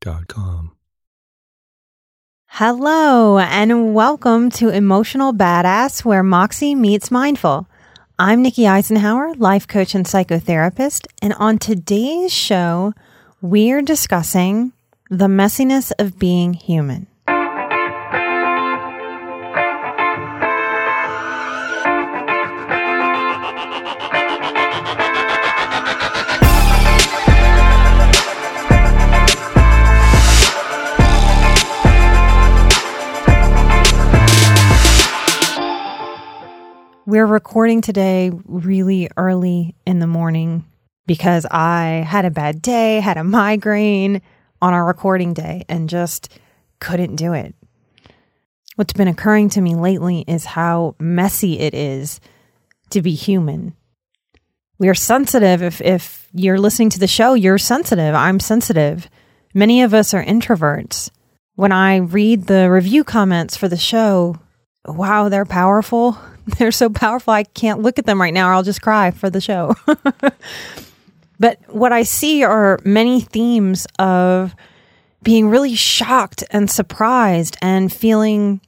calmhistory.com Hello, and welcome to Emotional Badass, where Moxie meets Mindful. I'm Nikki Eisenhauer, life coach and psychotherapist, and on today's show, we're discussing the messiness of being human. We're recording today really early in the morning because I had a bad day, had a migraine on our recording day, and just couldn't do it. What's been occurring to me lately is how messy it is to be human. We are sensitive. If, if you're listening to the show, you're sensitive. I'm sensitive. Many of us are introverts. When I read the review comments for the show, wow, they're powerful. They're so powerful. I can't look at them right now or I'll just cry for the show. but what I see are many themes of being really shocked and surprised and feeling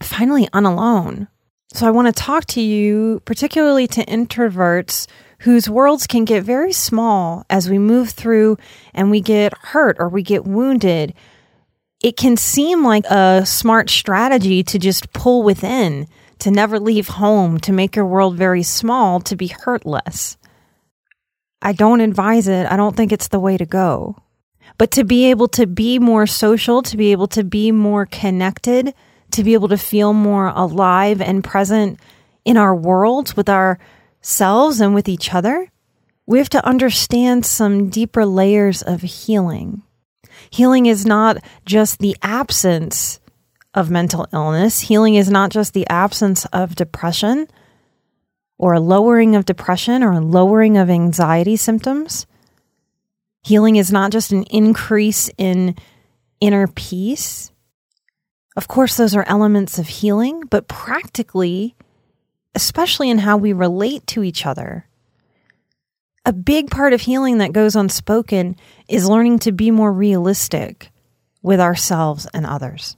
finally unalone. So I want to talk to you, particularly to introverts whose worlds can get very small as we move through and we get hurt or we get wounded. It can seem like a smart strategy to just pull within to never leave home, to make your world very small, to be hurtless. I don't advise it. I don't think it's the way to go. But to be able to be more social, to be able to be more connected, to be able to feel more alive and present in our worlds with ourselves and with each other, we have to understand some deeper layers of healing. Healing is not just the absence of mental illness. Healing is not just the absence of depression or a lowering of depression or a lowering of anxiety symptoms. Healing is not just an increase in inner peace. Of course, those are elements of healing, but practically, especially in how we relate to each other, a big part of healing that goes unspoken is learning to be more realistic with ourselves and others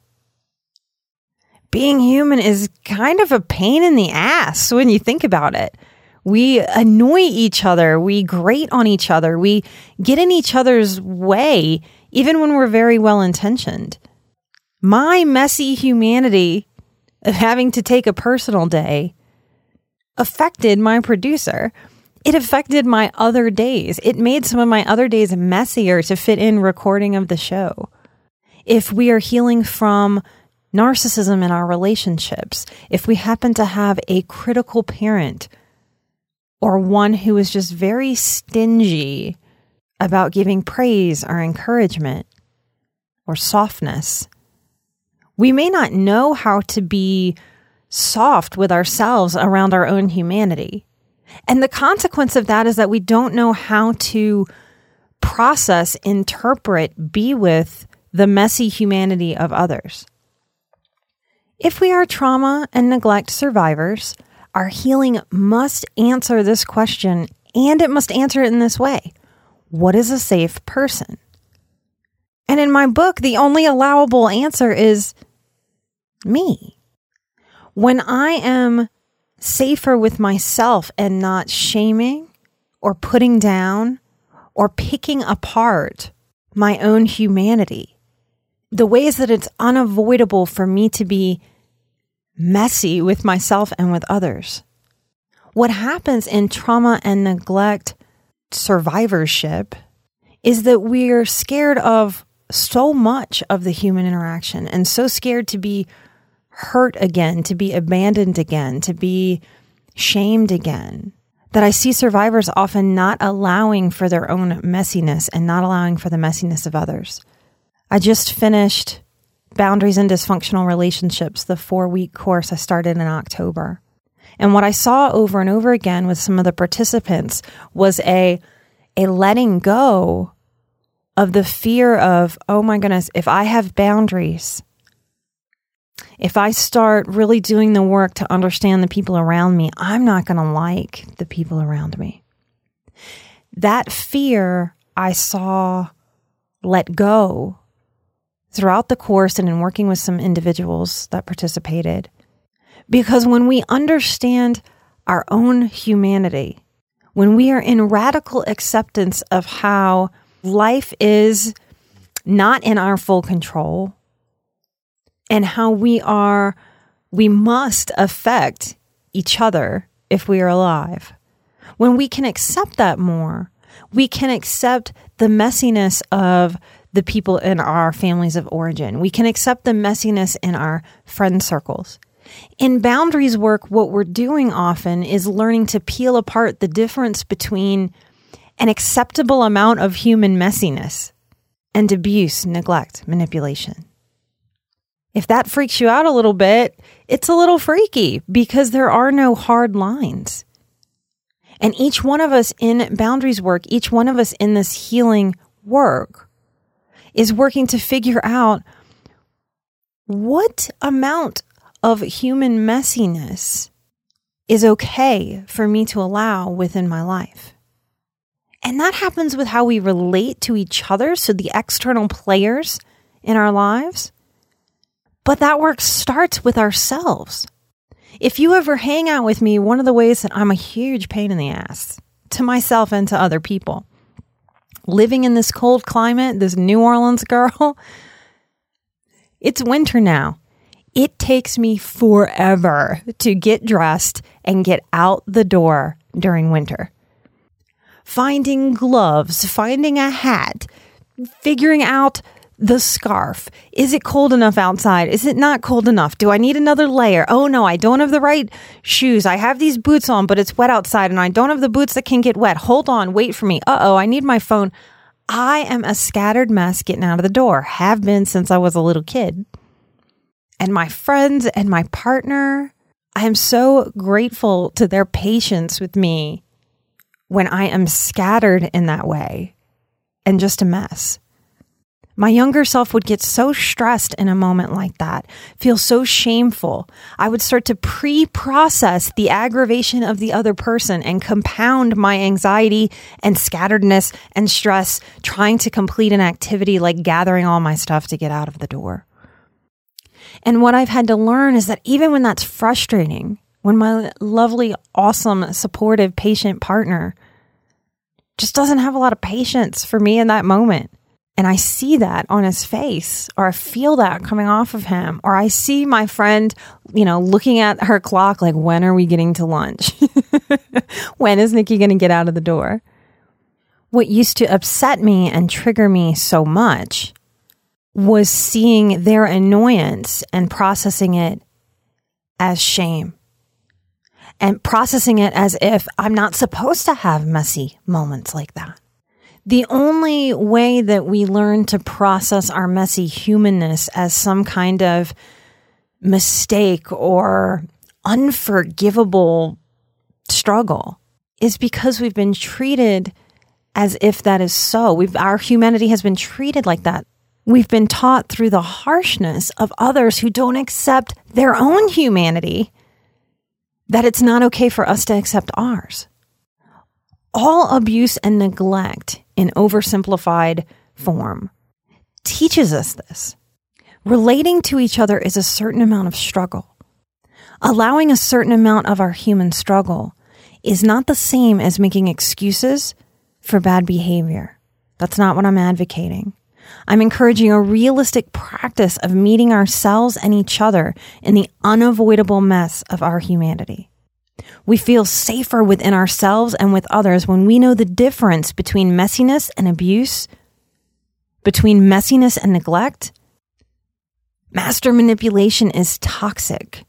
being human is kind of a pain in the ass when you think about it. We annoy each other. We grate on each other. We get in each other's way, even when we're very well intentioned. My messy humanity of having to take a personal day affected my producer. It affected my other days. It made some of my other days messier to fit in recording of the show. If we are healing from narcissism in our relationships, if we happen to have a critical parent or one who is just very stingy about giving praise or encouragement or softness, we may not know how to be soft with ourselves around our own humanity. And the consequence of that is that we don't know how to process, interpret, be with the messy humanity of others. If we are trauma and neglect survivors, our healing must answer this question and it must answer it in this way What is a safe person? And in my book, the only allowable answer is me. When I am safer with myself and not shaming or putting down or picking apart my own humanity, the ways that it's unavoidable for me to be messy with myself and with others. What happens in trauma and neglect survivorship is that we're scared of so much of the human interaction and so scared to be hurt again, to be abandoned again, to be shamed again. That I see survivors often not allowing for their own messiness and not allowing for the messiness of others. I just finished Boundaries in Dysfunctional Relationships, the four week course I started in October. And what I saw over and over again with some of the participants was a, a letting go of the fear of, oh my goodness, if I have boundaries, if I start really doing the work to understand the people around me, I'm not going to like the people around me. That fear I saw let go throughout the course and in working with some individuals that participated. Because when we understand our own humanity, when we are in radical acceptance of how life is not in our full control and how we are, we must affect each other if we are alive. When we can accept that more, we can accept the messiness of the people in our families of origin. We can accept the messiness in our friend circles. In boundaries work, what we're doing often is learning to peel apart the difference between an acceptable amount of human messiness and abuse, neglect, manipulation. If that freaks you out a little bit, it's a little freaky because there are no hard lines. And each one of us in boundaries work, each one of us in this healing work is working to figure out what amount of human messiness is okay for me to allow within my life. And that happens with how we relate to each other, so the external players in our lives. But that work starts with ourselves. If you ever hang out with me, one of the ways that I'm a huge pain in the ass to myself and to other people, living in this cold climate, this New Orleans girl, it's winter now. It takes me forever to get dressed and get out the door during winter. Finding gloves, finding a hat, figuring out the scarf. Is it cold enough outside? Is it not cold enough? Do I need another layer? Oh no, I don't have the right shoes. I have these boots on, but it's wet outside and I don't have the boots that can get wet. Hold on, wait for me. Uh oh, I need my phone. I am a scattered mess getting out of the door, have been since I was a little kid and my friends and my partner. I am so grateful to their patience with me when I am scattered in that way and just a mess. My younger self would get so stressed in a moment like that, feel so shameful. I would start to pre process the aggravation of the other person and compound my anxiety and scatteredness and stress trying to complete an activity like gathering all my stuff to get out of the door. And what I've had to learn is that even when that's frustrating, when my lovely, awesome, supportive, patient partner just doesn't have a lot of patience for me in that moment. And I see that on his face, or I feel that coming off of him, or I see my friend, you know, looking at her clock like, when are we getting to lunch? when is Nikki going to get out of the door? What used to upset me and trigger me so much was seeing their annoyance and processing it as shame and processing it as if I'm not supposed to have messy moments like that. The only way that we learn to process our messy humanness as some kind of mistake or unforgivable struggle is because we've been treated as if that is so. We've, our humanity has been treated like that We've been taught through the harshness of others who don't accept their own humanity that it's not okay for us to accept ours. All abuse and neglect in oversimplified form teaches us this. Relating to each other is a certain amount of struggle. Allowing a certain amount of our human struggle is not the same as making excuses for bad behavior. That's not what I'm advocating. I'm encouraging a realistic practice of meeting ourselves and each other in the unavoidable mess of our humanity. We feel safer within ourselves and with others when we know the difference between messiness and abuse, between messiness and neglect. Master manipulation is toxic.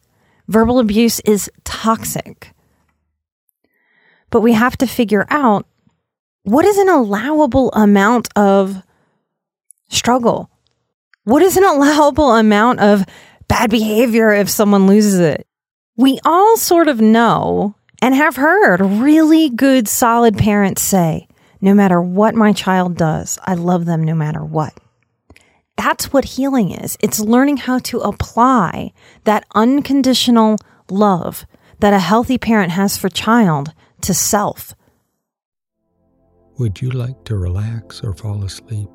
Verbal abuse is toxic. But we have to figure out what is an allowable amount of struggle? What is an allowable amount of bad behavior if someone loses it? We all sort of know and have heard really good, solid parents say, no matter what my child does, I love them no matter what. That's what healing is. It's learning how to apply that unconditional love that a healthy parent has for child to self. Would you like to relax or fall asleep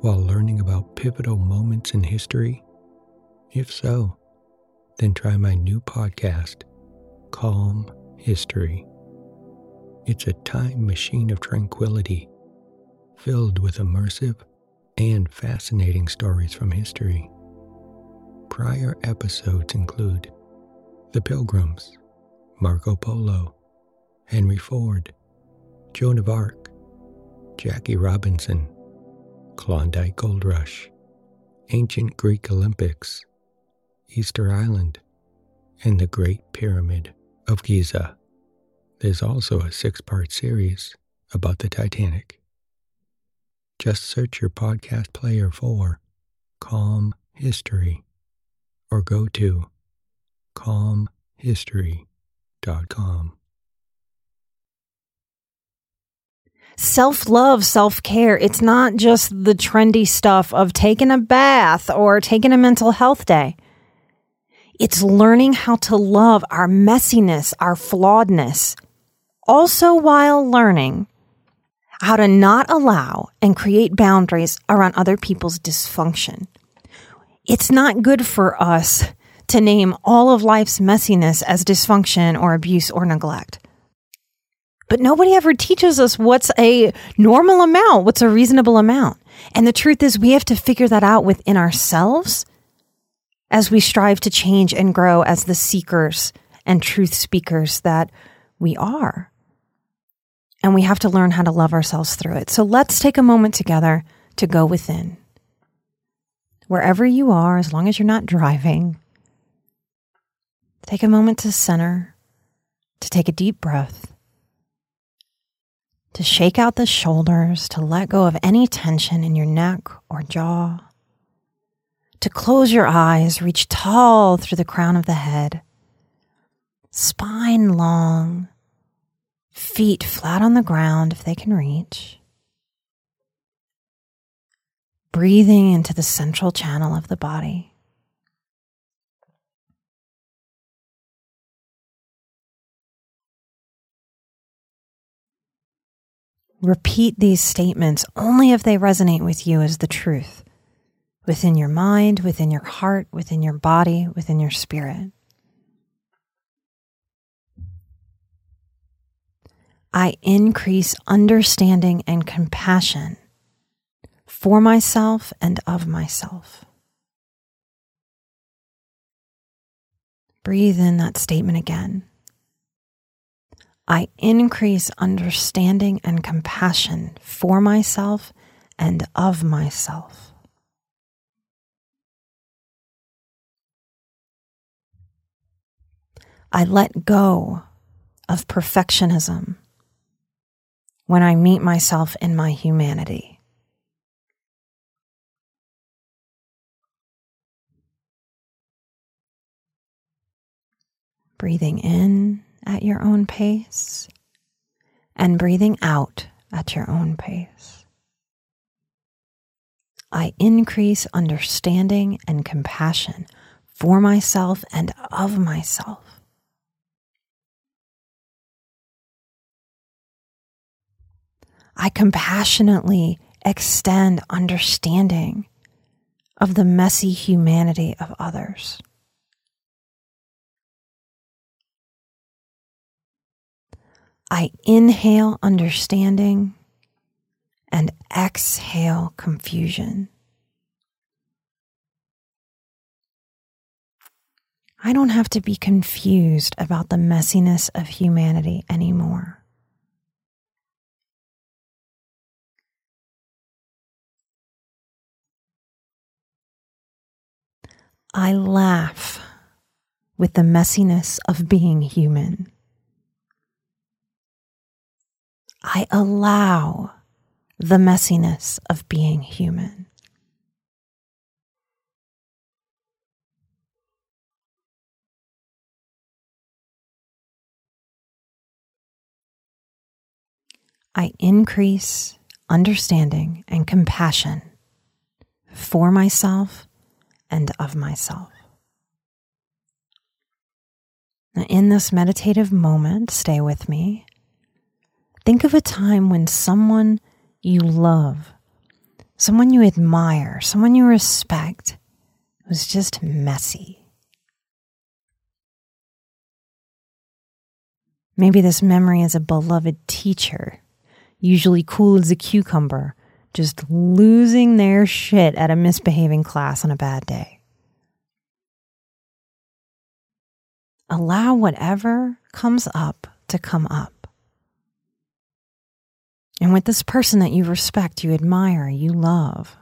while learning about pivotal moments in history? If so, then try my new podcast, Calm History. It's a time machine of tranquility, filled with immersive and fascinating stories from history. Prior episodes include The Pilgrims, Marco Polo, Henry Ford, Joan of Arc, Jackie Robinson, Klondike Gold Rush, Ancient Greek Olympics, Easter Island, and the Great Pyramid of Giza. There's also a six part series about the Titanic. Just search your podcast player for Calm History or go to calmhistory.com. self love, self care. It's not just the trendy stuff of taking a bath or taking a mental health day. It's learning how to love our messiness, our flawedness, also while learning how to not allow and create boundaries around other people's dysfunction. It's not good for us to name all of life's messiness as dysfunction or abuse or neglect. But nobody ever teaches us what's a normal amount, what's a reasonable amount. And the truth is, we have to figure that out within ourselves as we strive to change and grow as the seekers and truth speakers that we are. And we have to learn how to love ourselves through it. So let's take a moment together to go within. Wherever you are, as long as you're not driving, take a moment to center, to take a deep breath to shake out the shoulders, to let go of any tension in your neck or jaw, to close your eyes, reach tall through the crown of the head, spine long, feet flat on the ground if they can reach. Breathing into the central channel of the body. Repeat these statements only if they resonate with you as the truth within your mind, within your heart, within your body, within your spirit. I increase understanding and compassion for myself and of myself. Breathe in that statement again. I increase understanding and compassion for myself and of myself. I let go of perfectionism when I meet myself in my humanity. Breathing in at your own pace and breathing out at your own pace. I increase understanding and compassion for myself and of myself. I compassionately extend understanding of the messy humanity of others. I inhale understanding and exhale confusion. I don't have to be confused about the messiness of humanity anymore. I laugh with the messiness of being human. I allow the messiness of being human. I increase understanding and compassion for myself and of myself. Now, in this meditative moment, stay with me. Think of a time when someone you love, someone you admire, someone you respect was just messy. Maybe this memory is a beloved teacher, usually cool as a cucumber, just losing their shit at a misbehaving class on a bad day. Allow whatever comes up to come up. And with this person that you respect, you admire, you love,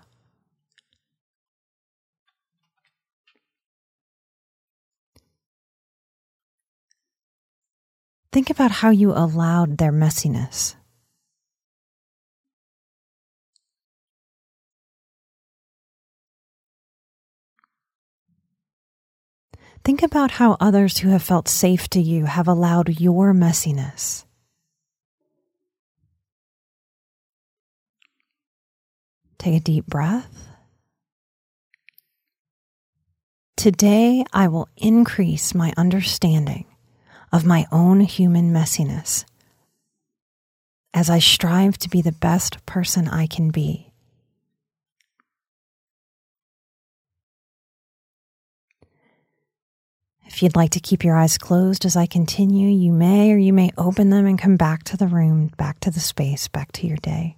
think about how you allowed their messiness. Think about how others who have felt safe to you have allowed your messiness. Take a deep breath. Today, I will increase my understanding of my own human messiness as I strive to be the best person I can be. If you'd like to keep your eyes closed as I continue, you may or you may open them and come back to the room, back to the space, back to your day.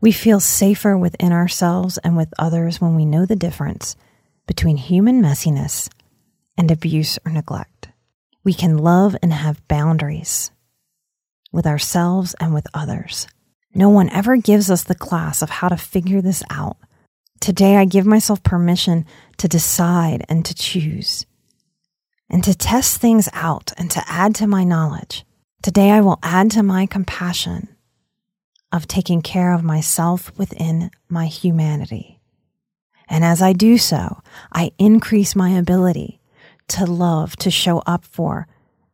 We feel safer within ourselves and with others when we know the difference between human messiness and abuse or neglect. We can love and have boundaries with ourselves and with others. No one ever gives us the class of how to figure this out Today, I give myself permission to decide and to choose and to test things out and to add to my knowledge. Today, I will add to my compassion of taking care of myself within my humanity. And as I do so, I increase my ability to love, to show up for,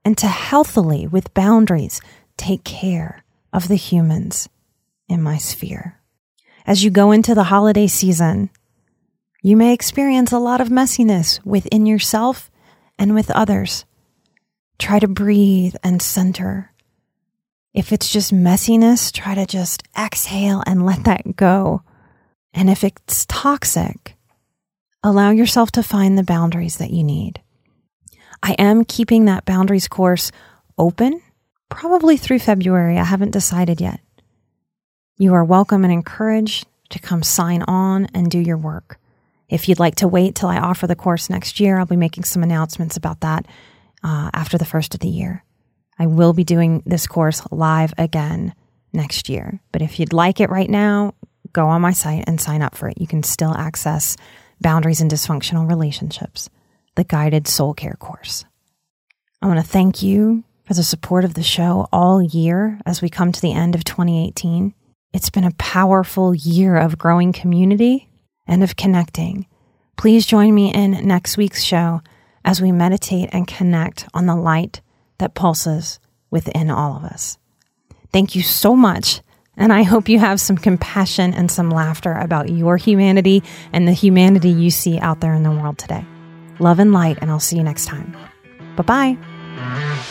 and to healthily, with boundaries, take care of the humans in my sphere. As you go into the holiday season, you may experience a lot of messiness within yourself and with others. Try to breathe and center. If it's just messiness, try to just exhale and let that go. And if it's toxic, allow yourself to find the boundaries that you need. I am keeping that boundaries course open, probably through February. I haven't decided yet. You are welcome and encouraged to come sign on and do your work. If you'd like to wait till I offer the course next year, I'll be making some announcements about that uh, after the first of the year. I will be doing this course live again next year. But if you'd like it right now, go on my site and sign up for it. You can still access Boundaries and Dysfunctional Relationships, the guided soul care course. I want to thank you for the support of the show all year as we come to the end of 2018. It's been a powerful year of growing community and of connecting. Please join me in next week's show as we meditate and connect on the light that pulses within all of us. Thank you so much. And I hope you have some compassion and some laughter about your humanity and the humanity you see out there in the world today. Love and light, and I'll see you next time. Bye bye.